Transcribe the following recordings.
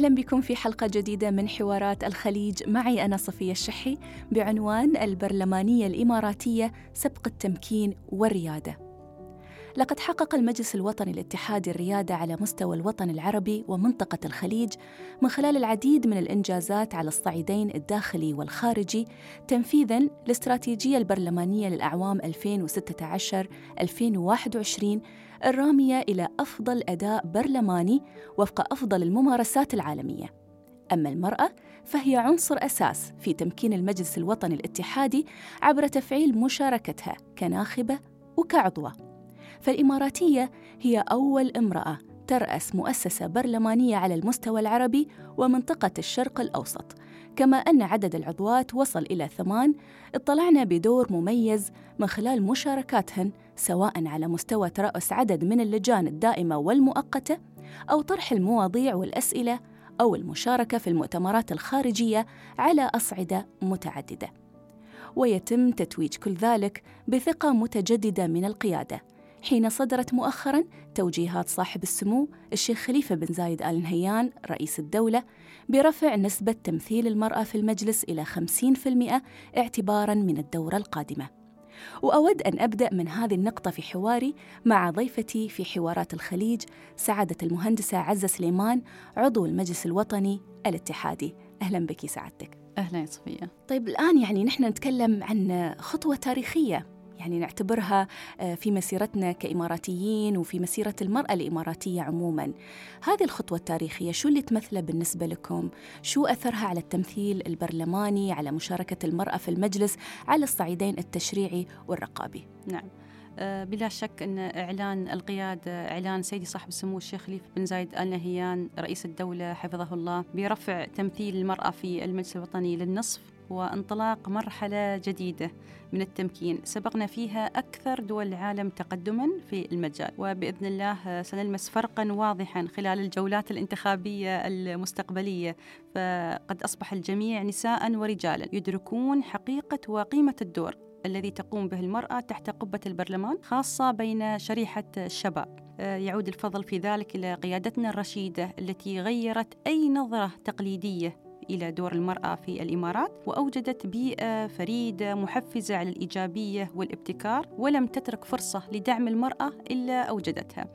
أهلا بكم في حلقة جديدة من حوارات الخليج معي أنا صفية الشحي بعنوان البرلمانية الإماراتية سبق التمكين والريادة. لقد حقق المجلس الوطني الاتحادي الريادة على مستوى الوطن العربي ومنطقة الخليج من خلال العديد من الإنجازات على الصعيدين الداخلي والخارجي تنفيذاً للاستراتيجية البرلمانية للأعوام 2016-2021 الرامية إلى أفضل أداء برلماني وفق أفضل الممارسات العالمية. أما المرأة فهي عنصر أساس في تمكين المجلس الوطني الاتحادي عبر تفعيل مشاركتها كناخبة وكعضوة. فالإماراتية هي أول امرأة ترأس مؤسسة برلمانية على المستوى العربي ومنطقة الشرق الأوسط كما أن عدد العضوات وصل إلى ثمان اطلعنا بدور مميز من خلال مشاركاتهن سواء على مستوى ترأس عدد من اللجان الدائمة والمؤقتة أو طرح المواضيع والأسئلة أو المشاركة في المؤتمرات الخارجية على أصعدة متعددة. ويتم تتويج كل ذلك بثقة متجددة من القيادة. حين صدرت مؤخرا توجيهات صاحب السمو الشيخ خليفة بن زايد آل نهيان رئيس الدولة برفع نسبة تمثيل المرأة في المجلس إلى 50% اعتبارا من الدورة القادمة. وأود أن أبدأ من هذه النقطة في حواري مع ضيفتي في حوارات الخليج سعادة المهندسة عزة سليمان عضو المجلس الوطني الاتحادي. أهلا بك سعادتك. أهلا يا صفية طيب الآن يعني نحن نتكلم عن خطوة تاريخية. يعني نعتبرها في مسيرتنا كإماراتيين وفي مسيرة المرأة الإماراتية عموما هذه الخطوة التاريخية شو اللي تمثله بالنسبة لكم؟ شو أثرها على التمثيل البرلماني على مشاركة المرأة في المجلس على الصعيدين التشريعي والرقابي؟ نعم بلا شك أن إعلان القيادة إعلان سيدي صاحب السمو الشيخ خليفة بن زايد آل نهيان رئيس الدولة حفظه الله برفع تمثيل المرأة في المجلس الوطني للنصف وانطلاق مرحلة جديدة من التمكين. سبقنا فيها أكثر دول العالم تقدما في المجال وبإذن الله سنلمس فرقا واضحا خلال الجولات الانتخابية المستقبلية. فقد أصبح الجميع نساء ورجالا يدركون حقيقة وقيمة الدور الذي تقوم به المرأة تحت قبة البرلمان خاصة بين شريحة الشباب. يعود الفضل في ذلك إلى قيادتنا الرشيدة التي غيرت أي نظرة تقليدية. إلى دور المرأة في الإمارات وأوجدت بيئة فريدة محفزة على الإيجابية والابتكار ولم تترك فرصة لدعم المرأة إلا أوجدتها.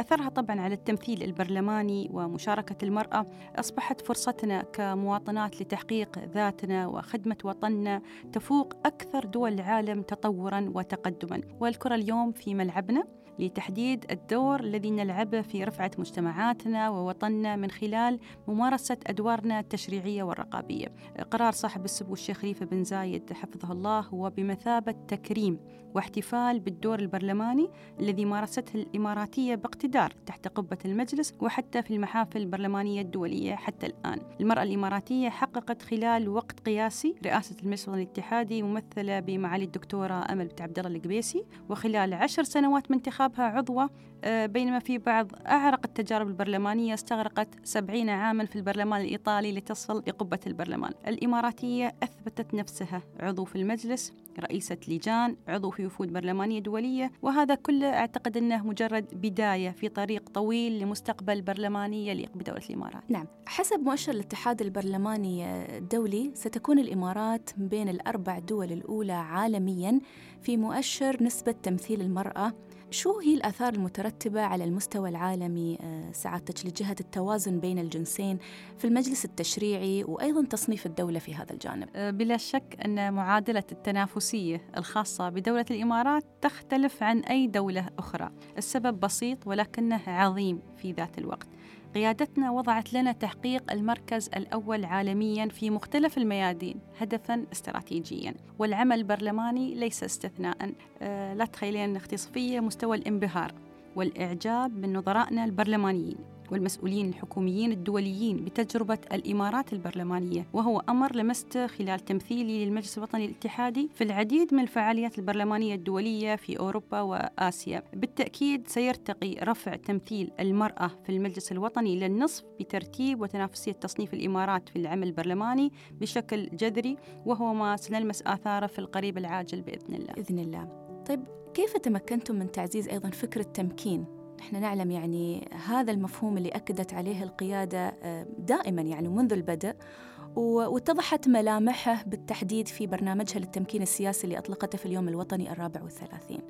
أثرها طبعا على التمثيل البرلماني ومشاركة المرأة. أصبحت فرصتنا كمواطنات لتحقيق ذاتنا وخدمة وطننا تفوق أكثر دول العالم تطورا وتقدما. والكرة اليوم في ملعبنا. لتحديد الدور الذي نلعبه في رفعة مجتمعاتنا ووطننا من خلال ممارسة أدوارنا التشريعية والرقابية. قرار صاحب السمو الشيخ خليفة بن زايد حفظه الله هو بمثابة تكريم واحتفال بالدور البرلماني الذي مارسته الإماراتية باقتدار تحت قبة المجلس وحتى في المحافل البرلمانية الدولية حتى الآن. المرأة الإماراتية حققت خلال وقت قياسي رئاسة المجلس الاتحادي ممثلة بمعالي الدكتورة أمل بنت عبد الله القبيسي وخلال عشر سنوات من انتخابها عضوة بينما في بعض أعرق التجارب البرلمانية استغرقت سبعين عاما في البرلمان الإيطالي لتصل لقبة البرلمان. الإماراتية أثبتت نفسها عضو في المجلس رئيسة لجان عضو في وفود برلمانية دولية وهذا كله أعتقد أنه مجرد بداية في طريق طويل لمستقبل برلماني يليق بدولة الإمارات. نعم حسب مؤشر الاتحاد البرلماني الدولي ستكون الإمارات بين الأربع دول الأولى عالمياً في مؤشر نسبة تمثيل المرأة شو هي الآثار المترتبة على المستوى العالمي سعادتك لجهة التوازن بين الجنسين في المجلس التشريعي وأيضا تصنيف الدولة في هذا الجانب؟ بلا شك أن معادلة التنافسية الخاصة بدولة الإمارات تختلف عن أي دولة أخرى السبب بسيط ولكنه عظيم في ذات الوقت قيادتنا وضعت لنا تحقيق المركز الأول عالميا في مختلف الميادين هدفا استراتيجيا. والعمل البرلماني ليس استثناء أه لا تخيلين صفية مستوى الانبهار والإعجاب من نظرائنا البرلمانيين. والمسؤولين الحكوميين الدوليين بتجربة الإمارات البرلمانية وهو أمر لمسته خلال تمثيلي للمجلس الوطني الاتحادي في العديد من الفعاليات البرلمانية الدولية في أوروبا وآسيا. بالتأكيد سيرتقي رفع تمثيل المرأة في المجلس الوطني للنصف بترتيب وتنافسية تصنيف الإمارات في العمل البرلماني بشكل جذري وهو ما سنلمس آثاره في القريب العاجل بإذن الله. بإذن الله. طيب كيف تمكنتم من تعزيز أيضا فكرة تمكين إحنا نعلم يعني هذا المفهوم اللي أكدت عليه القيادة آه، دائما يعني منذ البدء واتضحت ملامحه بالتحديد في برنامجها للتمكين السياسي اللي أطلقته في اليوم الوطني الرابع والثلاثين.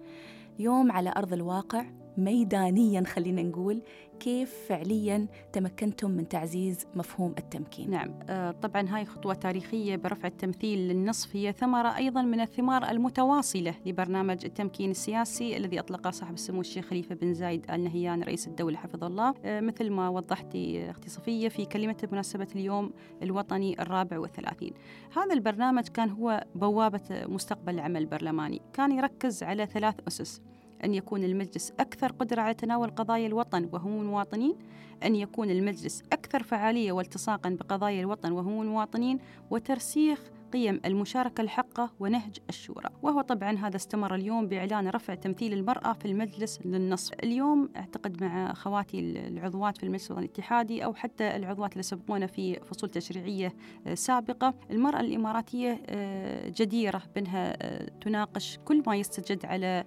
اليوم على أرض الواقع ميدانيا خلينا نقول كيف فعليا تمكنتم من تعزيز مفهوم التمكين؟ نعم آه، طبعا هاي خطوة تاريخية برفع التمثيل للنصف هي ثمرة أيضا من الثمار المتواصلة لبرنامج التمكين السياسي الذي أطلقه صاحب السمو الشيخ خليفة بن زايد آل نهيان رئيس الدولة حفظه الله. آه، مثل ما وضحتي أختي صفية في كلمة بمناسبة اليوم الوطني الرابع والثلاثين. هذا البرنامج كان هو بوابة مستقبل العمل البرلماني. كان يركز على ثلاث أسس. أن يكون المجلس أكثر قدرة على تناول قضايا الوطن وهم المواطنين أن يكون المجلس أكثر فعالية والتصاقا بقضايا الوطن وهم المواطنين وترسيخ قيم المشاركة الحقة ونهج الشورى. وهو طبعا هذا استمر اليوم بإعلان رفع تمثيل المرأة في المجلس للنصف. اليوم أعتقد مع أخواتي العضوات في المجلس الاتحادي أو حتى العضوات اللي سبقونا في فصول تشريعية آه، سابقة المرأة الإماراتية آه، جديرة بأنها آه، تناقش كل ما يستجد على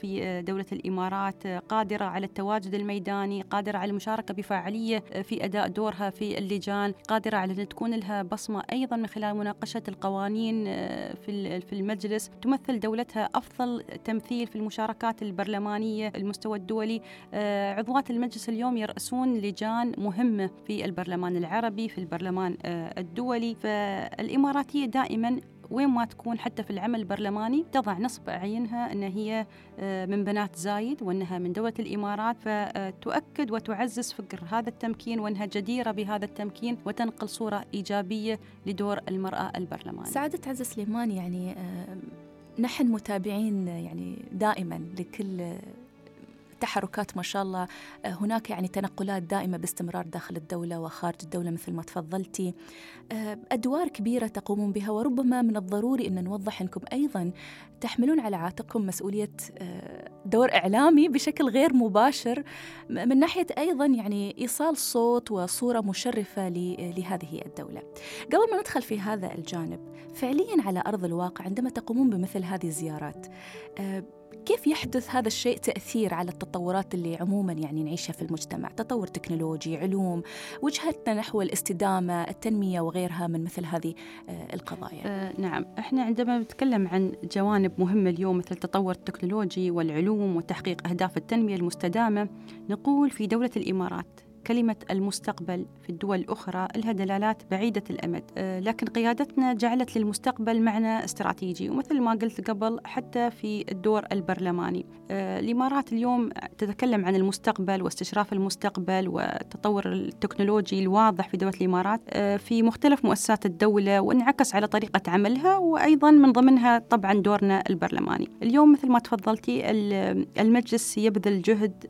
في دولة الإمارات قادرة على التواجد الميداني قادرة على المشاركة بفاعلية في أداء دورها في اللجان قادرة على أن تكون لها بصمة أيضا من خلال مناقشة القوانين قوانين آه، في المجلس. تمثل دولتها أفضل تمثيل في المشاركات البرلمانية المستوى الدولي. آه، عضوات المجلس اليوم يرأسون لجان مهمه في البرلمان العربي في البرلمان آه، الدولي. فالإماراتية دائما وين ما تكون حتى في العمل البرلماني تضع نصب عينها أن هي آه، من بنات زايد وأنها من دولة الإمارات. فتؤكد وتعزز فكر هذا التمكين وأنها جديرة بهذا التمكين وتنقل صورة إيجابية لدور المرأة البرلمانية. سعادة عز سليمان يعني آه، نحن متابعين يعني دائما لكل تحركات ما شاء الله. آه، هناك يعني تنقلات دائمة باستمرار داخل الدولة وخارج الدولة مثل ما تفضلتي. آه، أدوار كبيرة تقومون بها وربما من الضروري أن نوضح أنكم أيضا تحملون على عاتقكم مسؤولية آه، دور إعلامي بشكل غير مباشر من ناحية أيضا يعني إيصال صوت وصورة مشرفة لهذه الدولة. قبل ما ندخل في هذا الجانب فعليا على أرض الواقع عندما تقومون بمثل هذه الزيارات كيف يحدث هذا الشيء تأثير على التطورات اللي عموما يعني نعيشها في المجتمع؟ تطور تكنولوجي علوم وجهتنا نحو الاستدامة التنمية وغيرها. من مثل هذه آه، القضايا. آه نعم. إحنا عندما نتكلم عن جوانب مهمة اليوم مثل التطور التكنولوجي والعلوم وتحقيق أهداف التنمية المستدامة نقول في دولة الإمارات كلمة المستقبل في الدول الأخرى لها دلالات بعيدة الأمد. آه، لكن قيادتنا جعلت للمستقبل معنى استراتيجي ومثل ما قلت قبل حتى في الدور البرلماني. آه، الإمارات اليوم تتكلم عن المستقبل واستشراف المستقبل والتطور التكنولوجي الواضح في دولة الإمارات. آه، في مختلف مؤسسات الدولة وانعكس على طريقة عملها وأيضا من ضمنها طبعا دورنا البرلماني. اليوم مثل ما تفضلتي المجلس يبذل جهد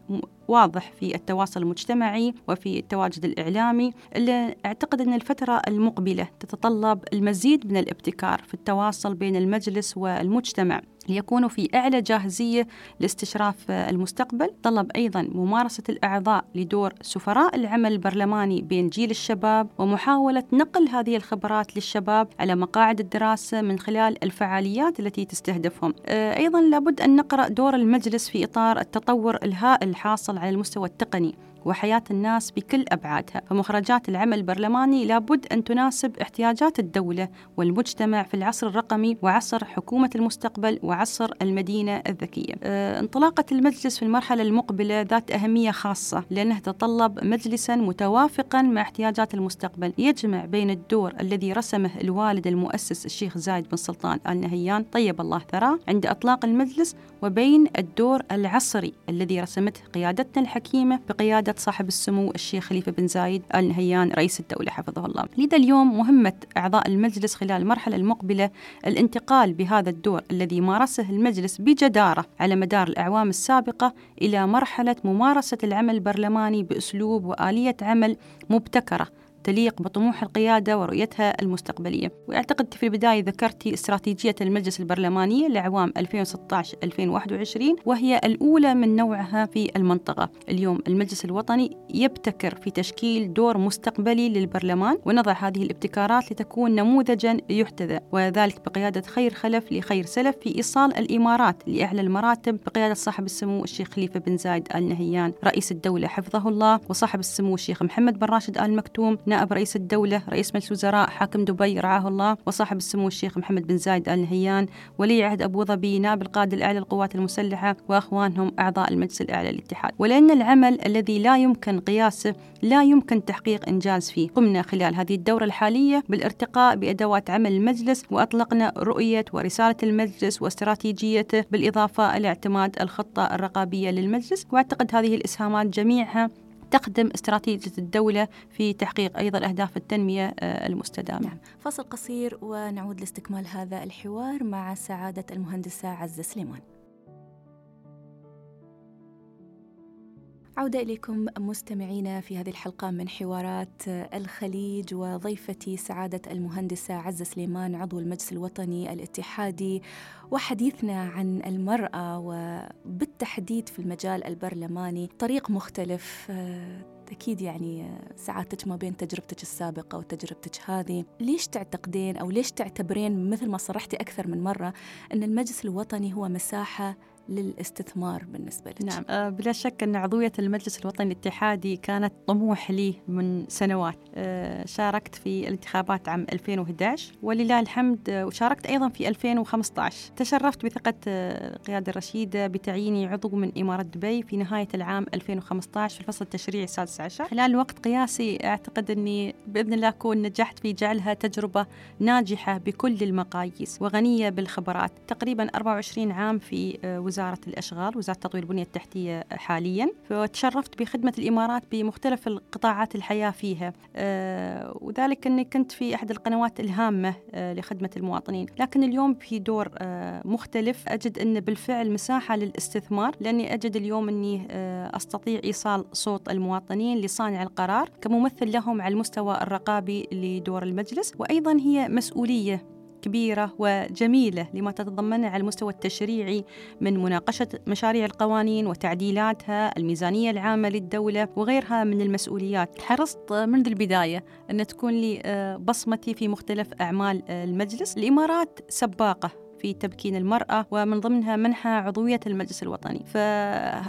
واضح في التواصل المجتمعي وفي التواجد الإعلامي اللي أعتقد أن الفترة المقبلة تتطلب المزيد من الابتكار في التواصل بين المجلس والمجتمع. ليكونوا في أعلى جاهزية لاستشراف المستقبل. طلب أيضا ممارسة الأعضاء لدور سفراء العمل البرلماني بين جيل الشباب ومحاولة نقل هذه الخبرات للشباب على مقاعد الدراسة من خلال الفعاليات التي تستهدفهم. أيضا لابد أن نقرأ دور المجلس في إطار التطور الهائل الحاصل على المستوى التقني. وحياة الناس بكل أبعادها. فمخرجات العمل البرلماني لابد أن تناسب احتياجات الدولة والمجتمع في العصر الرقمي وعصر حكومة المستقبل وعصر المدينة الذكية. أه انطلاقة المجلس في المرحلة المقبلة ذات أهمية خاصة لأنه تطلب مجلسا متوافقا مع احتياجات المستقبل. يجمع بين الدور الذي رسمه الوالد المؤسس الشيخ زايد بن سلطان آل نهيان طيب الله ثراه عند إطلاق المجلس وبين الدور العصري الذي رسمته قيادتنا الحكيمة بقيادة صاحب السمو الشيخ خليفة بن زايد آل نهيان رئيس الدولة حفظه الله. لذا اليوم مهمة أعضاء المجلس خلال المرحلة المقبلة الانتقال بهذا الدور الذي مارسه المجلس بجدارة على مدار الأعوام السابقة إلى مرحلة ممارسة العمل البرلماني بأسلوب وآلية عمل مبتكرة. تليق بطموح القيادة ورؤيتها المستقبلية. وأعتقد في البداية ذكرتي استراتيجية المجلس البرلماني لعوام 2016-2021 وهي الأولى من نوعها في المنطقة. اليوم المجلس الوطني يبتكر في تشكيل دور مستقبلي للبرلمان ونضع هذه الابتكارات لتكون نموذجا يحتذى وذلك بقيادة خير خلف لخير سلف في إيصال الإمارات لأعلى المراتب. بقيادة صاحب السمو الشيخ خليفة بن زايد آل نهيان رئيس الدولة حفظه الله وصاحب السمو الشيخ محمد بن راشد آل مكتوم نائب رئيس الدولة رئيس مجلس وزراء حاكم دبي رعاه الله وصاحب السمو الشيخ محمد بن زايد آل نهيان ولي عهد أبو ظبي نائب القائد الأعلى للقوات المسلحة وأخوانهم أعضاء المجلس الأعلى للاتحاد. ولأن العمل الذي لا يمكن قياسه لا يمكن تحقيق إنجاز فيه. قمنا خلال هذه الدورة الحالية بالارتقاء بأدوات عمل المجلس وأطلقنا رؤية ورسالة المجلس واستراتيجيته بالإضافة إلى اعتماد الخطة الرقابية للمجلس. وأعتقد هذه الإسهامات جميعها تخدم استراتيجية الدولة في تحقيق أيضا أهداف التنمية آه، المستدامة. نعم. فصل قصير ونعود لاستكمال هذا الحوار مع سعادة المهندسة عزة سليمان. عودة إليكم مستمعينا في هذه الحلقة من حوارات الخليج وضيفتي سعادة المهندسة عزة سليمان عضو المجلس الوطني الاتحادي وحديثنا عن المرأة وبالتحديد في المجال البرلماني. طريق مختلف أكيد يعني سعادتك ما بين تجربتك السابقة وتجربتك هذه. ليش تعتقدين أو ليش تعتبرين مثل ما صرحتي أكثر من مرة أن المجلس الوطني هو مساحة للاستثمار بالنسبة لك؟ نعم آه، بلا شك أن عضوية المجلس الوطني الاتحادي كانت طموح لي من سنوات. آه، شاركت في الانتخابات عام 2011 ولله الحمد آه، وشاركت أيضا في 2015 تشرفت بثقة القيادة الرشيدة بتعييني عضو من إمارة دبي في نهاية العام 2015 في الفصل التشريعي السادس عشر. خلال وقت قياسي أعتقد أني بإذن الله أكون نجحت في جعلها تجربة ناجحة بكل المقاييس وغنية بالخبرات. تقريبا 24 عام في وزارة وزارة الأشغال وزارة تطوير البنية التحتية حاليا. فتشرفت بخدمة الإمارات بمختلف القطاعات الحياة فيها. آه وذلك أني كنت في أحد القنوات الهامة آه لخدمة المواطنين. لكن اليوم في دور آه مختلف. أجد أن بالفعل مساحة للاستثمار لأني أجد اليوم أني أستطيع إيصال صوت المواطنين لصانع القرار كممثل لهم على المستوى الرقابي لدور المجلس. وأيضا هي مسؤولية كبيرة وجميلة لما تتضمنه على المستوى التشريعي من مناقشة مشاريع القوانين وتعديلاتها الميزانية العامة للدولة وغيرها من المسؤوليات. حرصت منذ البداية أن تكون لي آه، بصمتي في مختلف أعمال آه، المجلس. الإمارات سباقة. في تمكين المرأة ومن ضمنها منحة عضوية المجلس الوطني.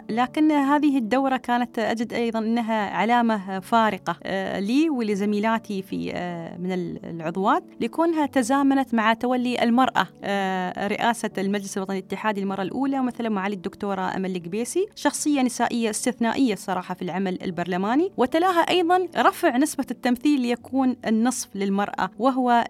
لكن هذه الدورة كانت أجد أيضا أنها علامة فارقة آه، لي ولزميلاتي في آه، من العضوات لكونها تزامنت مع تولي المرأة آه، رئاسة المجلس الوطني الاتحادي المرة الأولى مثلا معالي الدكتورة أمل القبيسي شخصية نسائية استثنائية صراحة في العمل البرلماني. وتلاها أيضا رفع نسبة التمثيل ليكون النصف للمرأة وهو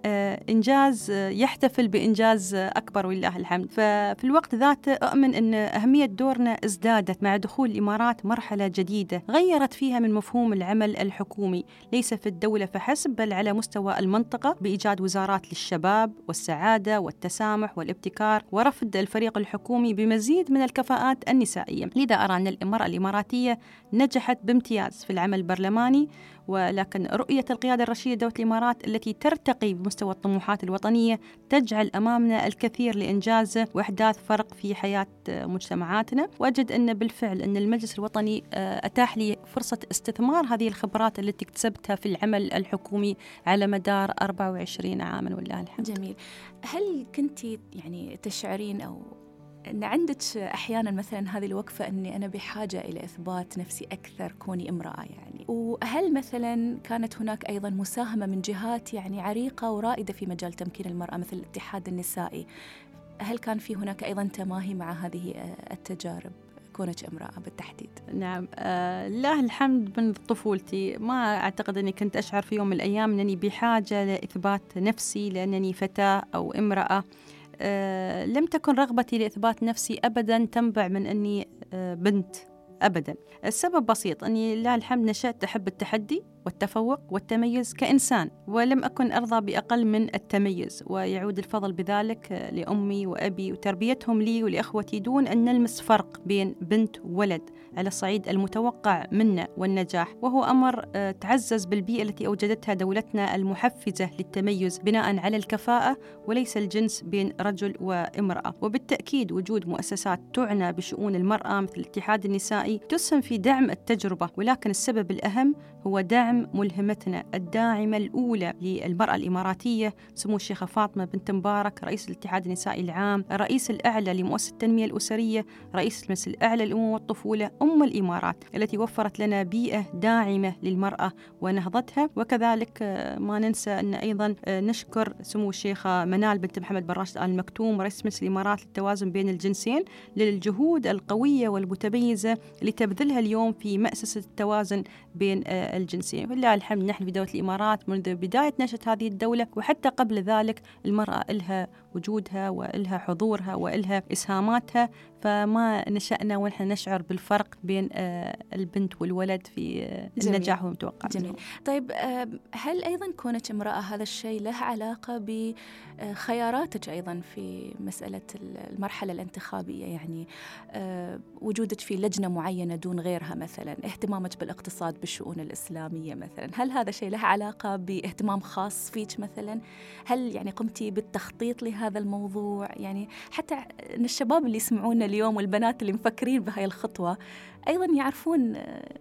إنجاز يحتفل بإنجاز أكبر أكبر ولله الحمد. ففي الوقت ذاته أؤمن أن أهمية دورنا ازدادت مع دخول الإمارات مرحلة جديدة غيرت فيها من مفهوم العمل الحكومي. ليس في الدولة فحسب بل على مستوى المنطقة بإيجاد وزارات للشباب والسعادة والتسامح والابتكار ورفض الفريق الحكومي بمزيد من الكفاءات النسائية. لذا أرى أن المرأة الإماراتية نجحت بامتياز في العمل البرلماني ولكن رؤية القيادة الرشيدة دولة الإمارات التي ترتقي بمستوى الطموحات الوطنية تجعل أمامنا الكثير لإنجازه وإحداث فرق في حياة مجتمعاتنا. وأجد أن بالفعل أن المجلس الوطني آه، أتاح لي فرصة استثمار هذه الخبرات التي اكتسبتها في العمل الحكومي على مدار 24 عاما ولله الحمد جميل. هل كنت يعني تشعرين أو إن عندك أحيانا مثلا هذه الوقفة إني أنا بحاجة إلى إثبات نفسي أكثر كوني امرأة يعني. وهل مثلا كانت هناك أيضا مساهمة من جهات يعني عريقة ورائدة في مجال تمكين المرأة مثل الاتحاد النسائي؟ هل كان في هناك أيضا تماهي مع هذه التجارب كونك امرأة بالتحديد؟ نعم. آه لله الحمد من طفولتي ما أعتقد أني كنت أشعر في يوم من الأيام أنني بحاجة لإثبات نفسي لأنني فتاة أو امرأة. لم تكن رغبتي لإثبات نفسي أبدا تنبع من أني آه، بنت أبدا. السبب بسيط أني لله الحمد نشأت أحب التحدي. والتفوق والتميز كإنسان ولم أكن أرضى بأقل من التميز ويعود الفضل بذلك لأمي وأبي وتربيتهم لي ولإخوتي دون أن نلمس فرق بين بنت وولد على الصعيد المتوقع منا والنجاح. وهو أمر آه، تعزز بالبيئة التي أوجدتها دولتنا المحفزة للتميز بناء على الكفاءة وليس الجنس بين رجل وامرأة. وبالتأكيد وجود مؤسسات تعنى بشؤون المرأة مثل الاتحاد النسائي تسهم في دعم التجربة ولكن السبب الأهم هو دعم ملهمتنا الداعمة الأولى للمرأة الإماراتية سمو الشيخة فاطمة بنت مبارك رئيس الاتحاد النسائي العام الرئيس الأعلى لمؤسسة التنمية الأسرية رئيس المجلس الأعلى للأمم والطفولة أم الإمارات التي وفرت لنا بيئة داعمة للمرأة ونهضتها. وكذلك آه، ما ننسى أن أيضا آه، نشكر سمو الشيخة منال بنت محمد بن راشد آل مكتوم رئيس مجلس الإمارات للتوازن بين الجنسين للجهود القوية والمتميزة اللي تبذلها اليوم في مأسسة التوازن بين آه، الجنسين. ولله الحمد نحن في دولة الإمارات منذ بداية نشأة هذه الدولة وحتى قبل ذلك المرأة لها وجودها وإلها حضورها وإلها إسهاماتها فما نشأنا ونحن نشعر بالفرق بين آه، البنت والولد في آه، جميل. النجاح والمتوقع جميل. طيب هل أيضا كونك امرأة هذا الشيء له علاقة بخياراتك أيضا في مسألة المرحلة الانتخابية؟ يعني وجودك في لجنة معينة دون غيرها مثلا اهتمامك بالاقتصاد بالشؤون الإسلامية مثلا هل هذا شيء له علاقة بإهتمام خاص فيك مثلا؟ هل يعني قمتي بالتخطيط لهذا الموضوع يعني حتى إن الشباب اللي يسمعونا اليوم والبنات اللي مفكرين بهاي الخطوة أيضا يعرفون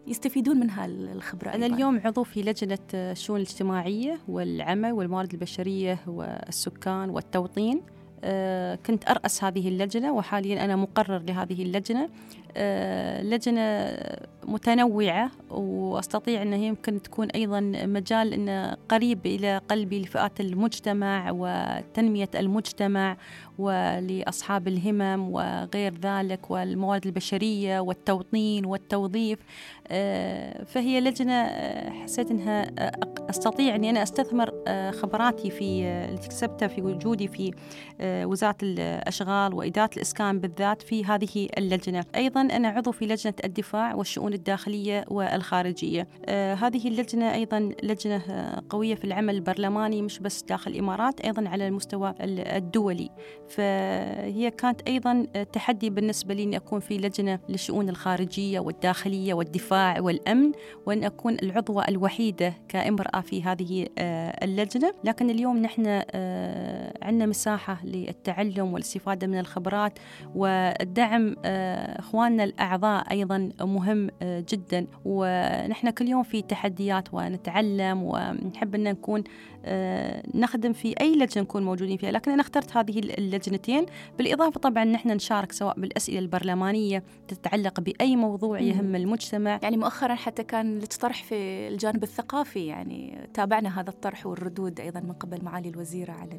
يستفيدون من هالخبرة أنا أيضاً. اليوم عضو في لجنة الشؤون الاجتماعية والعمل والموارد البشرية والسكان والتوطين آه، كنت أرأس هذه اللجنة وحاليا أنا مقرر لهذه اللجنة لجنة متنوعة وأستطيع أنها يمكن تكون أيضا مجال أنه قريب إلى قلبي لفئات المجتمع وتنمية المجتمع ولأصحاب الهمم وغير ذلك والموارد البشرية والتوطين والتوظيف. آه، فهي لجنة آه، حسيت أنها أستطيع أني أنا أستثمر خبراتي في اللي اكتسبتها في وجودي في وزارة الأشغال وإدارة الإسكان بالذات في هذه اللجنة. أيضا أنا عضو في لجنة الدفاع والشؤون الداخلية والخارجية. آه هذه اللجنة أيضا لجنة قوية في العمل البرلماني مش بس داخل الإمارات أيضا على المستوى الدولي. فهي كانت أيضا تحدي بالنسبة لي أن أكون في لجنة للشؤون الخارجية والداخلية والدفاع والأمن وأن أكون العضوة الوحيدة كامرأة في هذه آه اللجنة. لكن اليوم نحن آه عندنا مساحة للتعلم والإستفادة من الخبرات والدعم آه، إخواننا الأعضاء أيضا مهم آه، جدا. ونحن كل يوم في تحديات ونتعلم ونحب أن نكون آه، نخدم في أي لجنة نكون موجودين فيها. لكن أنا اخترت هذه اللجنتين. بالإضافة طبعا نحن نشارك سواء بالأسئلة البرلمانية تتعلق بأي موضوع يهم المجتمع. يعني مؤخرا حتى كان لك في الجانب الثقافي يعني تابعنا هذا الطرح والردود أيضا من قبل معالي الوزيرة على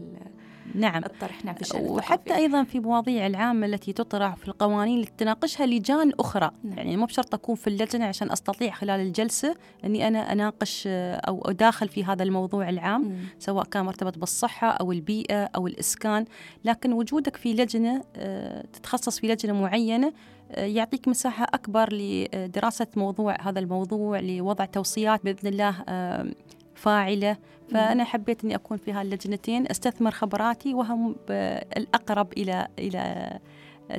نعم. الطرح نعم في الشأن وحتى أيضا في مواضيع العامة التي تطرح في القوانين اللي تناقشها لجان أخرى. نعم. يعني مو بشرط أكون في اللجنة عشان أستطيع خلال الجلسة أني أنا أناقش أو أداخل في هذا الموضوع العام مم. سواء كان مرتبط بالصحة أو البيئة أو الإسكان. لكن وجودك في لجنة آه، تتخصص في لجنة معينة آه، يعطيك مساحة أكبر لدراسة موضوع هذا الموضوع لوضع توصيات بإذن الله فاعلة. فأنا حبيت أني أكون في هاللجنتين أستثمر خبراتي وهم الأقرب إلى إلى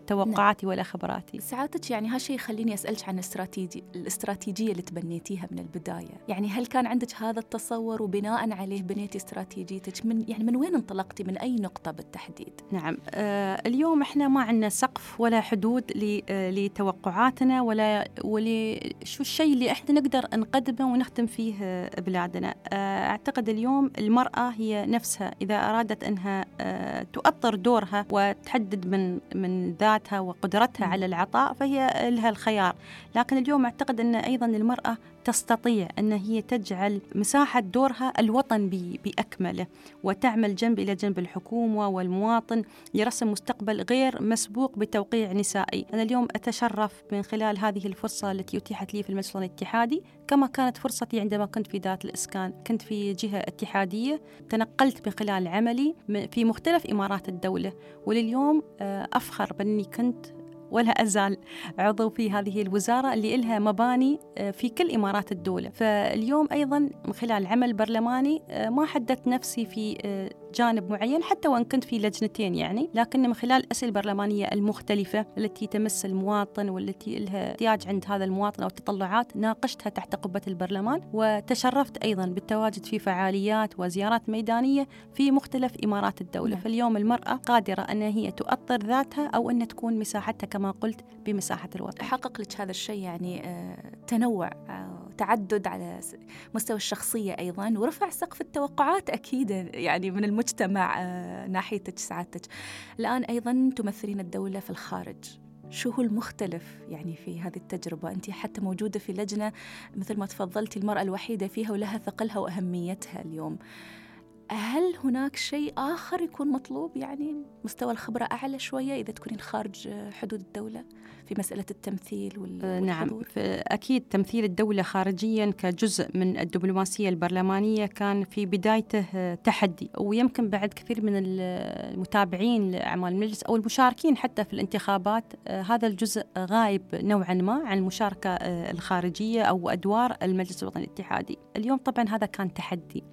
توقعاتي نعم. ولا خبراتي. سعادتك يعني هالشيء يخليني أسألك عن الاستراتيجي الاستراتيجية اللي تبنيتيها من البداية. يعني هل كان عندك هذا التصور وبناء عليه بنيتي استراتيجيتك؟ من يعني من وين انطلقتي؟ من أي نقطة بالتحديد؟ نعم. آه اليوم إحنا ما عندنا سقف ولا حدود آه، لتوقعاتنا ولا ولي شو الشيء اللي إحنا نقدر نقدمه ونخدم فيه بلادنا. آه أعتقد اليوم المرأة هي نفسها إذا أرادت أنها آه تؤطر دورها وتحدد من من ذاتها وقدرتها على العطاء فهي لها الخيار. لكن اليوم أعتقد أن أيضا المرأة تستطيع أن هي تجعل مساحة دورها الوطن بأكمله وتعمل جنب إلى جنب الحكومة والمواطن لرسم مستقبل غير مسبوق بتوقيع نسائي. أنا اليوم أتشرف من خلال هذه الفرصة التي أتيحت لي في المجلس الاتحادي. كما كانت فرصتي عندما كنت في ذات الإسكان كنت في جهة اتحادية تنقلت من خلال عملي في مختلف إمارات الدولة. ولليوم آه، أفخر بأني كنت ولا أزال عضو في هذه الوزارة اللي إلها مباني آه، في كل إمارات الدولة. فاليوم أيضا من خلال عمل برلماني آه، ما حددت نفسي في آه، جانب معين حتى وإن كنت في لجنتين يعني لكن من خلال الاسئله البرلمانية المختلفة التي تمس المواطن والتي لها احتياج عند هذا المواطن أو تطلعات ناقشتها تحت قبة البرلمان وتشرفت أيضا بالتواجد في فعاليات وزيارات ميدانية في مختلف إمارات الدولة نعم. فاليوم المرأة قادرة أن هي تؤطر ذاتها أو أن تكون مساحتها كما قلت بمساحة الوطن حقق لك هذا الشيء يعني آه، تنوع تعدد على مستوى الشخصية أيضا ورفع سقف التوقعات أكيد يعني من المجتمع آه، ناحيتك سعادتك الآن أيضا تمثلين الدولة في الخارج. شو هو المختلف يعني في هذه التجربة؟ أنت حتى موجودة في لجنة مثل ما تفضلتي المرأة الوحيدة فيها ولها ثقلها وأهميتها اليوم. هل هناك شيء آخر يكون مطلوب؟ يعني مستوى الخبرة أعلى شوية إذا تكونين خارج حدود الدولة في مسألة التمثيل والحضور؟ آه، نعم. أكيد تمثيل الدولة خارجيا كجزء من الدبلوماسية البرلمانية كان في بدايته آه، تحدي. ويمكن بعد كثير من المتابعين لأعمال المجلس أو المشاركين حتى في الانتخابات آه، هذا الجزء غايب نوعا ما عن المشاركة الخارجية أو أدوار المجلس الوطني الاتحادي. اليوم طبعا هذا كان تحدي.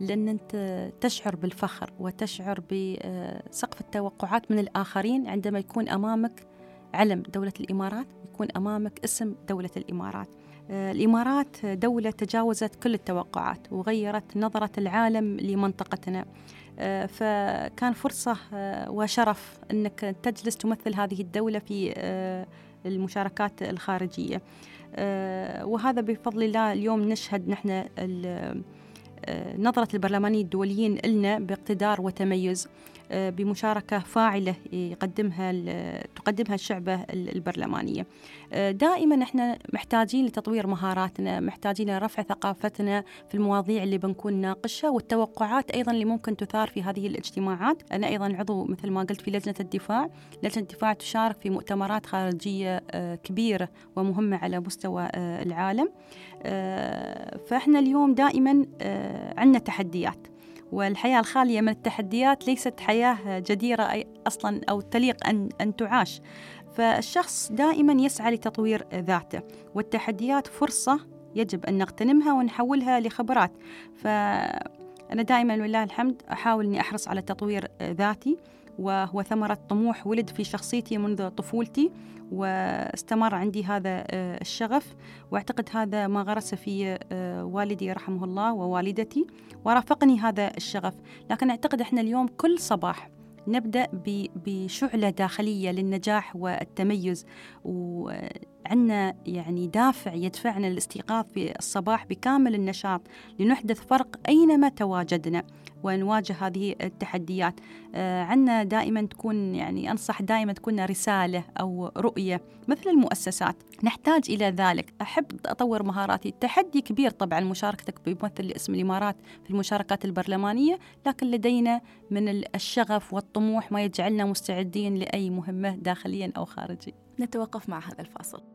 لأن أنت تشعر بالفخر وتشعر بسقف التوقعات من الآخرين عندما يكون أمامك علم دولة الإمارات يكون أمامك اسم دولة الإمارات. الإمارات دولة تجاوزت كل التوقعات وغيرت نظرة العالم لمنطقتنا. فكان فرصة وشرف أنك تجلس تمثل هذه الدولة في المشاركات الخارجية. وهذا بفضل الله اليوم نشهد نحن نظرة البرلمانيين الدوليين لنا باقتدار وتميز. آه، بمشاركة فاعلة يقدمها تقدمها الشعبة البرلمانية. آه، دائما إحنا محتاجين لتطوير مهاراتنا محتاجين لرفع ثقافتنا في المواضيع اللي بنكون ناقشها والتوقعات أيضا اللي ممكن تثار في هذه الاجتماعات. أنا أيضا عضو مثل ما قلت في لجنة الدفاع. لجنة الدفاع تشارك في مؤتمرات خارجية آه، كبيرة ومهمة على مستوى العالم. فإحنا اليوم دائما عندنا تحديات. والحياة الخالية من التحديات ليست حياة جديرة أصلا أو تليق أن, أن تعاش. فالشخص دائما يسعى لتطوير ذاته والتحديات فرصة يجب أن نغتنمها ونحولها لخبرات. فأنا دائما ولله الحمد أحاول أني أحرص على تطوير ذاتي. وهو ثمرة طموح ولد في شخصيتي منذ طفولتي واستمر عندي هذا آه، الشغف. وأعتقد هذا ما غرس في آه، والدي رحمه الله ووالدتي ورافقني هذا الشغف. لكن أعتقد إحنا اليوم كل صباح نبدأ بشعلة داخلية للنجاح والتميز. وعندنا يعني دافع يدفعنا للاستيقاظ في الصباح بكامل النشاط لنحدث فرق أينما تواجدنا. ونواجه هذه التحديات. آه، عندنا دائما تكون يعني أنصح دائما تكون رسالة أو رؤية مثل المؤسسات. نحتاج إلى ذلك. أحب أطور مهاراتي. تحدي كبير طبعا مشاركتك بممثل لاسم الإمارات في المشاركات البرلمانية لكن لدينا من الشغف والطموح ما يجعلنا مستعدين لأي مهمة داخليا أو خارجيا. نتوقف مع هذا الفاصل.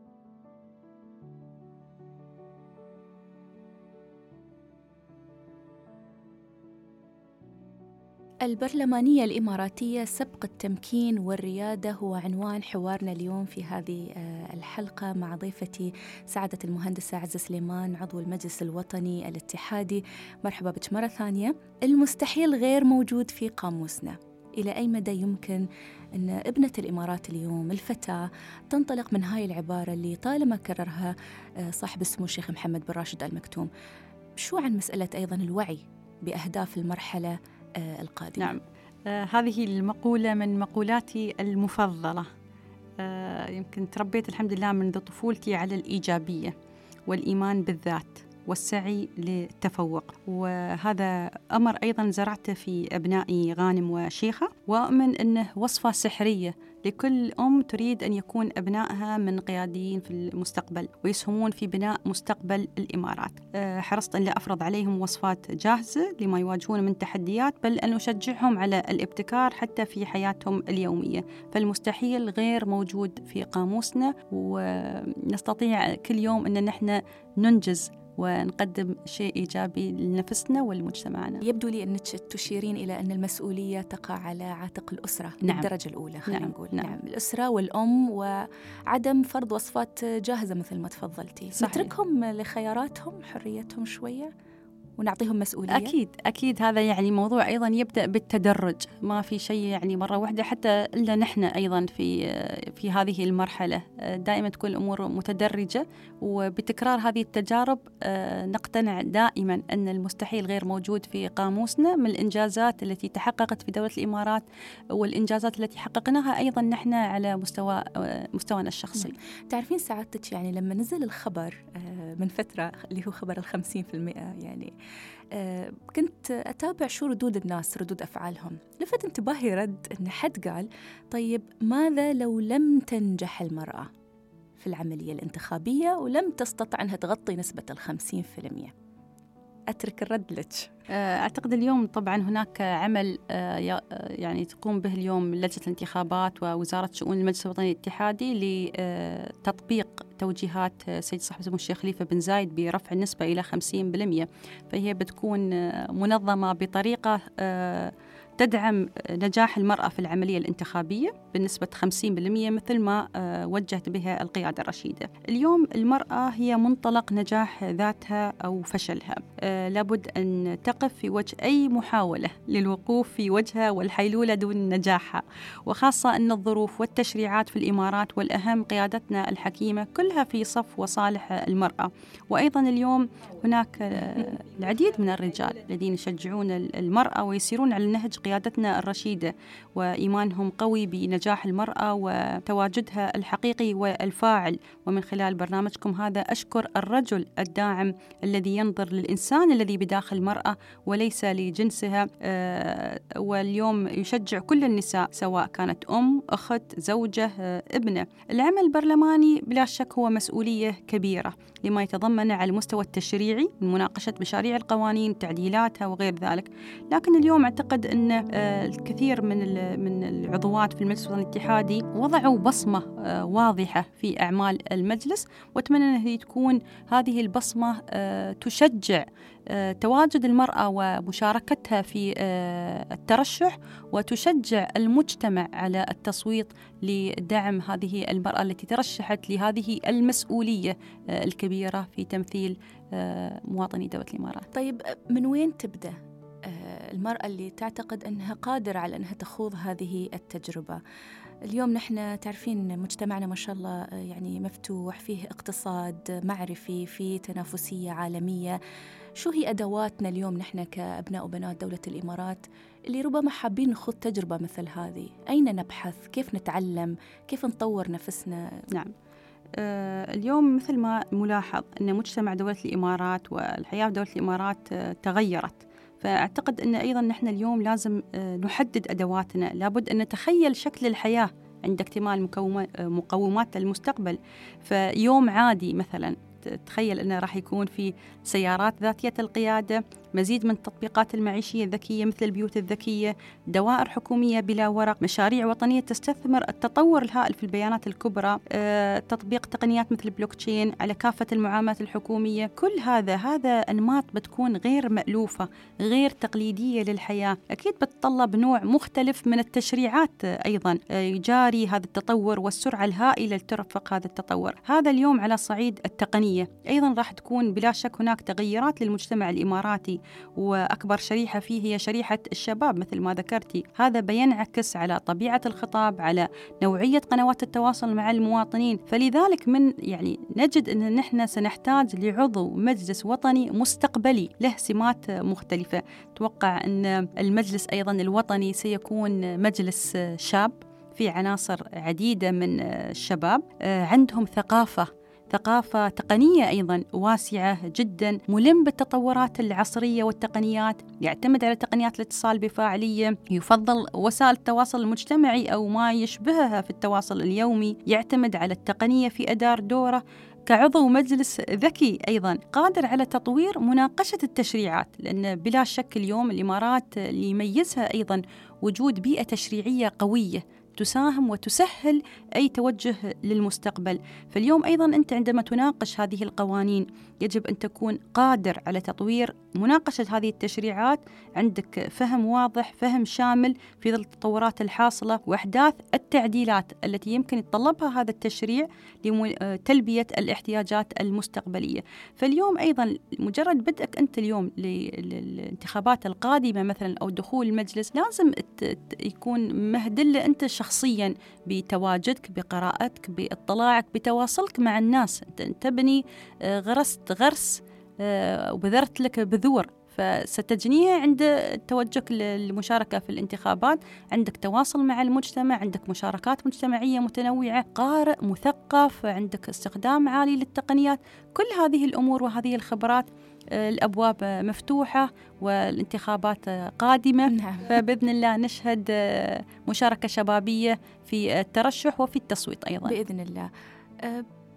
البرلمانية الإماراتية سبق التمكين والريادة هو عنوان حوارنا اليوم في هذه آه، الحلقة مع ضيفتي سعادة المهندسة عزة سليمان عضو المجلس الوطني الاتحادي. مرحبا بك مرة ثانية. المستحيل غير موجود في قاموسنا. إلى أي مدى يمكن أن ابنة الإمارات اليوم الفتاة تنطلق من هاي العبارة اللي طالما كررها آه، صاحب السمو الشيخ محمد بن راشد المكتوم؟ شو عن مسألة أيضا الوعي بأهداف المرحلة القادمة. نعم. آه هذه المقولة من مقولاتي المفضلة. آه يمكن تربيت الحمد لله منذ طفولتي على الإيجابية والإيمان بالذات والسعي للتفوق. وهذا أمر أيضا زرعته في أبنائي غانم وشيخة وأؤمن أنه وصفة سحرية لكل أم تريد أن يكون أبنائها من قياديين في المستقبل ويسهمون في بناء مستقبل الإمارات. أه، حرصت أن لا أفرض عليهم وصفات جاهزة لما يواجهون من تحديات بل أن أشجعهم على الابتكار حتى في حياتهم اليومية. فالمستحيل غير موجود في قاموسنا ونستطيع كل يوم أن نحن ننجز ونقدم شيء إيجابي لنفسنا ولمجتمعنا يبدو لي أنك تشيرين إلى أن المسؤولية تقع على عاتق الأسرة نعم. بالدرجة الأولى خلينا نعم. نقول نعم. نعم الأسرة والأم وعدم فرض وصفات جاهزة مثل ما تفضلتي صحيح. نتركهم لخياراتهم حريتهم شوية ونعطيهم مسؤولية. أكيد أكيد هذا يعني موضوع أيضا يبدأ بالتدرج. ما في شيء يعني مرة واحدة حتى إلا نحن أيضا في في هذه المرحلة. دائما تكون الأمور متدرجة وبتكرار هذه التجارب نقتنع دائما أن المستحيل غير موجود في قاموسنا من الإنجازات التي تحققت في دولة الإمارات والإنجازات التي حققناها أيضا نحن على مستوى مستوانا الشخصي. نعم. تعرفين سعادتك يعني لما نزل الخبر من فترة اللي هو خبر ال 50% يعني آه، كنت أتابع شو ردود الناس ردود أفعالهم. لفت انتباهي رد أن حد قال طيب ماذا لو لم تنجح المرأة في العملية الانتخابية ولم تستطع أنها تغطي نسبة الخمسين في المية؟ أترك الرد لك. آه، أعتقد اليوم طبعا هناك عمل آه، يعني تقوم به اليوم لجنة الانتخابات ووزارة شؤون المجلس الوطني الاتحادي لتطبيق توجيهات سيد صاحب سمو الشيخ خليفة بن زايد برفع النسبة إلى 50% فهي بتكون منظمة بطريقة تدعم نجاح المرأة في العملية الانتخابية بنسبة 50% مثل ما آه، وجهت بها القيادة الرشيدة. اليوم المرأة هي منطلق نجاح ذاتها أو فشلها. آه، لابد أن تقف في وجه أي محاولة للوقوف في وجهها والحيلولة دون نجاحها. وخاصة أن الظروف والتشريعات في الإمارات والأهم قيادتنا الحكيمة كلها في صف وصالح المرأة. وأيضا اليوم هناك آه، العديد من الرجال الذين يشجعون المرأة ويسيرون على نهج قيادتنا الرشيدة وإيمانهم قوي بنجاح المرأة وتواجدها الحقيقي والفاعل. ومن خلال برنامجكم هذا أشكر الرجل الداعم الذي ينظر للإنسان الذي بداخل المرأة وليس لجنسها. آه، واليوم يشجع كل النساء سواء كانت أم أخت زوجة آه، ابنة. العمل البرلماني بلا شك هو مسؤولية كبيرة لما يتضمن على المستوى التشريعي من مناقشة مشاريع القوانين تعديلاتها وغير ذلك. لكن اليوم أعتقد أن آه، الكثير من من العضوات في المجلس الوطني الاتحادي وضعوا بصمة آه، واضحة في أعمال المجلس وأتمنى أن تكون هذه البصمة آه، تشجع تواجد المرأة ومشاركتها في الترشح وتشجع المجتمع على التصويت لدعم هذه المرأة التي ترشحت لهذه المسؤولية الكبيرة في تمثيل مواطني دولة الإمارات. طيب من وين تبدأ؟ المرأة اللي تعتقد أنها قادرة على أنها تخوض هذه التجربة. اليوم نحن تعرفين مجتمعنا ما شاء الله آه، يعني مفتوح فيه اقتصاد معرفي فيه تنافسية عالمية. شو هي أدواتنا اليوم نحن كأبناء وبنات دولة الإمارات اللي ربما حابين نخوض تجربة مثل هذه؟ أين نبحث؟ كيف نتعلم؟ كيف نطور نفسنا؟ نعم. آه اليوم مثل ما ملاحظ أن مجتمع دولة الإمارات والحياة في دولة الإمارات آه تغيرت. فأعتقد أن أيضا نحن اليوم لازم آه، نحدد أدواتنا. لابد أن نتخيل شكل الحياة عند اكتمال مقومات المستقبل. فيوم عادي مثلا تخيل أنه راح يكون في سيارات ذاتية القيادة مزيد من التطبيقات المعيشية الذكية مثل البيوت الذكية دوائر حكومية بلا ورق مشاريع وطنية تستثمر التطور الهائل في البيانات الكبرى أه، تطبيق تقنيات مثل البلوك تشين على كافة المعاملات الحكومية. كل هذا هذا أنماط بتكون غير مألوفة غير تقليدية للحياة. أكيد بتطلب نوع مختلف من التشريعات أيضا أه، يجاري هذا التطور والسرعة الهائلة لترفق هذا التطور. هذا اليوم على صعيد التقنية. أيضا راح تكون بلا شك هناك تغيرات للمجتمع الإماراتي. وأكبر شريحة فيه هي شريحة الشباب مثل ما ذكرتي. هذا بينعكس على طبيعة الخطاب على نوعية قنوات التواصل مع المواطنين. فلذلك من يعني نجد أن نحن سنحتاج لعضو مجلس وطني مستقبلي له سمات مختلفة. توقع أن المجلس أيضا الوطني سيكون مجلس شاب في عناصر عديدة من الشباب. عندهم ثقافة ثقافة تقنية أيضا واسعة جدا ملم بالتطورات العصرية والتقنيات. يعتمد على تقنيات الاتصال بفاعلية يفضل وسائل التواصل المجتمعي أو ما يشبهها في التواصل اليومي. يعتمد على التقنية في أدار دوره. كعضو مجلس ذكي أيضا قادر على تطوير مناقشة التشريعات لأن بلا شك اليوم الإمارات اللي يميزها أيضا وجود بيئة تشريعية قوية. وتساهم وتسهل أي توجه للمستقبل. فاليوم أيضا أنت عندما تناقش هذه القوانين يجب أن تكون قادر على تطوير مناقشة هذه التشريعات. عندك فهم واضح فهم شامل في ظل التطورات الحاصلة وإحداث التعديلات التي يمكن يتطلبها هذا التشريع لتلبية الاحتياجات المستقبلية. فاليوم أيضا مجرد بدءك أنت اليوم للانتخابات القادمة مثلا أو دخول المجلس لازم يكون مهدل أنت شخصيا بتواجدك بقراءتك باطلاعك بتواصلك مع الناس. تبني آه، غرست غرس آه، وبذرت لك بذور. فستجنيها عند توجهك للمشاركة في الانتخابات. عندك تواصل مع المجتمع عندك مشاركات مجتمعية متنوعة قارئ مثقف عندك استخدام عالي للتقنيات. كل هذه الأمور وهذه الخبرات الأبواب مفتوحة والانتخابات قادمة. نعم. فبإذن الله نشهد مشاركة شبابية في الترشح وفي التصويت أيضا. بإذن الله.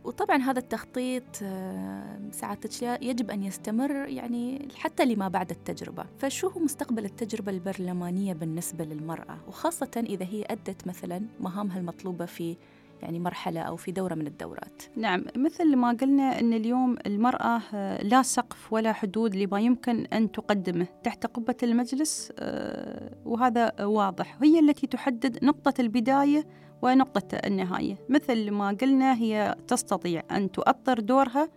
وطبعا هذا التخطيط آه، سعادتك يجب أن يستمر يعني حتى لما بعد التجربة. فشو هو مستقبل التجربة البرلمانية بالنسبة للمرأة؟ وخاصة إذا هي أدت مثلا مهامها المطلوبة في يعني مرحلة أو في دورة من الدورات. نعم مثل ما قلنا أن اليوم المرأة آه، لا سقف ولا حدود لما يمكن أن تقدمه تحت قبة المجلس آه، وهذا واضح. هي التي تحدد نقطة البداية ونقطة النهاية. مثل ما قلنا هي تستطيع أن تؤطر دورها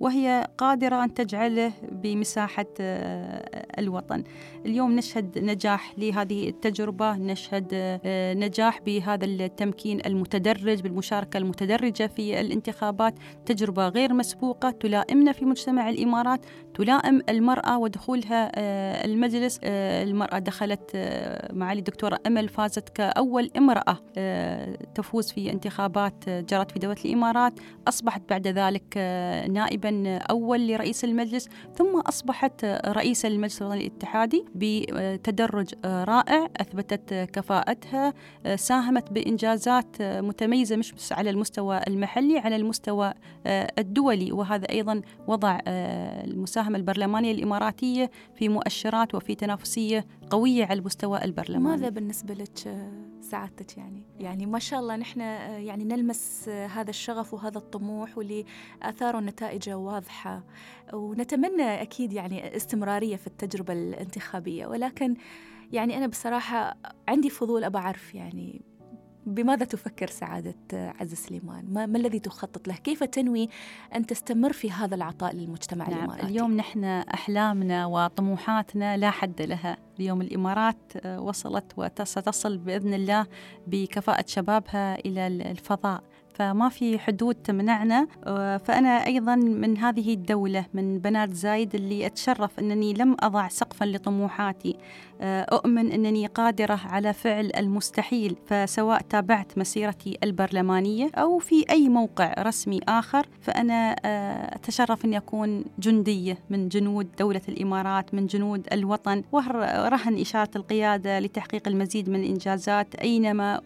وهي قادرة أن تجعله بمساحة آه، الوطن. اليوم نشهد نجاح لهذه التجربة نشهد آه، نجاح بهذا التمكين المتدرج بالمشاركة المتدرجة في الانتخابات. تجربة غير مسبوقة تلائمنا في مجتمع الإمارات تلائم المرأة ودخولها آه، المجلس. المرأة دخلت معالي الدكتورة أمل فازت كأول امرأة تفوز في انتخابات جرت في دولة الإمارات. أصبحت بعد ذلك نائبا أول لرئيس المجلس ثم أصبحت رئيسة للمجلس الوطني الاتحادي بتدرج رائع أثبتت كفاءتها ساهمت بإنجازات متميزة مش بس على المستوى المحلي على المستوى الدولي. وهذا أيضا وضع المساهمة البرلمانية الإماراتية في مؤشرات وفي تنافسية قوية على المستوى البرلماني ماذا بالنسبة لك سعادتك يعني؟ يعني ما شاء الله نحن يعني نلمس هذا الشغف وهذا الطموح واللي آثاره نتائجه واضحة. ونتمنى أكيد يعني استمرارية في التجربة الانتخابية. ولكن يعني أنا بصراحة عندي فضول أبى أعرف يعني بماذا تفكر سعادة عز سليمان؟ ما, ما الذي تخطط له؟ كيف تنوي أن تستمر في هذا العطاء للمجتمع نعم الإماراتي؟ اليوم نحن أحلامنا وطموحاتنا لا حد لها اليوم الإمارات آه، وصلت وستصل بإذن الله بكفاءة شبابها إلى الفضاء فما في حدود تمنعنا آه، فأنا أيضا من هذه الدولة من بنات زايد اللي أتشرف أنني لم أضع سقفا لطموحاتي أؤمن أنني قادرة على فعل المستحيل فسواء تابعت مسيرتي البرلمانية أو في أي موقع رسمي آخر فأنا آه، أتشرف أني أكون جندية من جنود دولة الإمارات من جنود الوطن ورهن إشارة القيادة لتحقيق المزيد من الإنجازات. أينما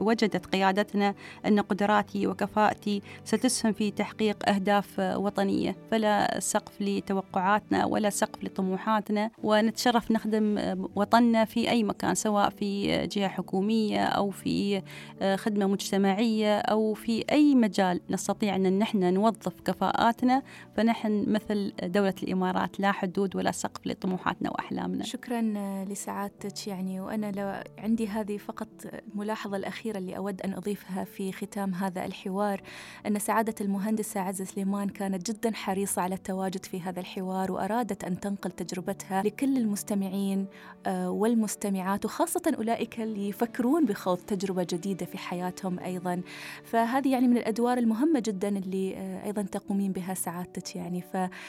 وجدت قيادتنا أن قدراتي وكفاءتي ستسهم في تحقيق أهداف وطنية. فلا سقف لتوقعاتنا ولا سقف لطموحاتنا ونتشرف نخدم وطننا في أي مكان سواء في جهة حكومية أو في آه، خدمة مجتمعية أو في أي مجال نستطيع أن نحن نوظف كفاءاتنا فنحن مثل دولة الإمارات لا حدود ولا سقف لطموحاتنا وأحلامنا. شكرا آه، لسعادتك. يعني وأنا لو عندي هذه فقط الملاحظة الأخيرة اللي أود أن أضيفها في ختام هذا الحوار أن سعادة المهندسة عزة سليمان كانت جدا حريصة على التواجد في هذا الحوار وأرادت أن تنقل تجربتها لكل المستمعين والمستمعات وخاصة أولئك اللي يفكرون بخوض تجربة جديدة في حياتهم أيضا. فهذه يعني من الأدوار المهمة جدا اللي آه، أيضا تقومين بها سعادتك يعني.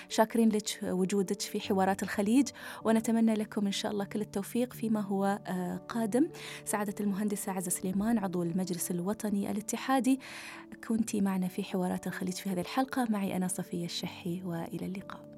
فشاكرين لك وجودك في حوارات الخليج ونتمنى لكم إن شاء الله كل التوفيق فيما هو آه، قادم. سعادة المهندسة عزة سليمان عضو المجلس الوطني الاتحادي. كنت معنا في حوارات الخليج في هذه الحلقة. معي أنا صفية الشحي وإلى اللقاء.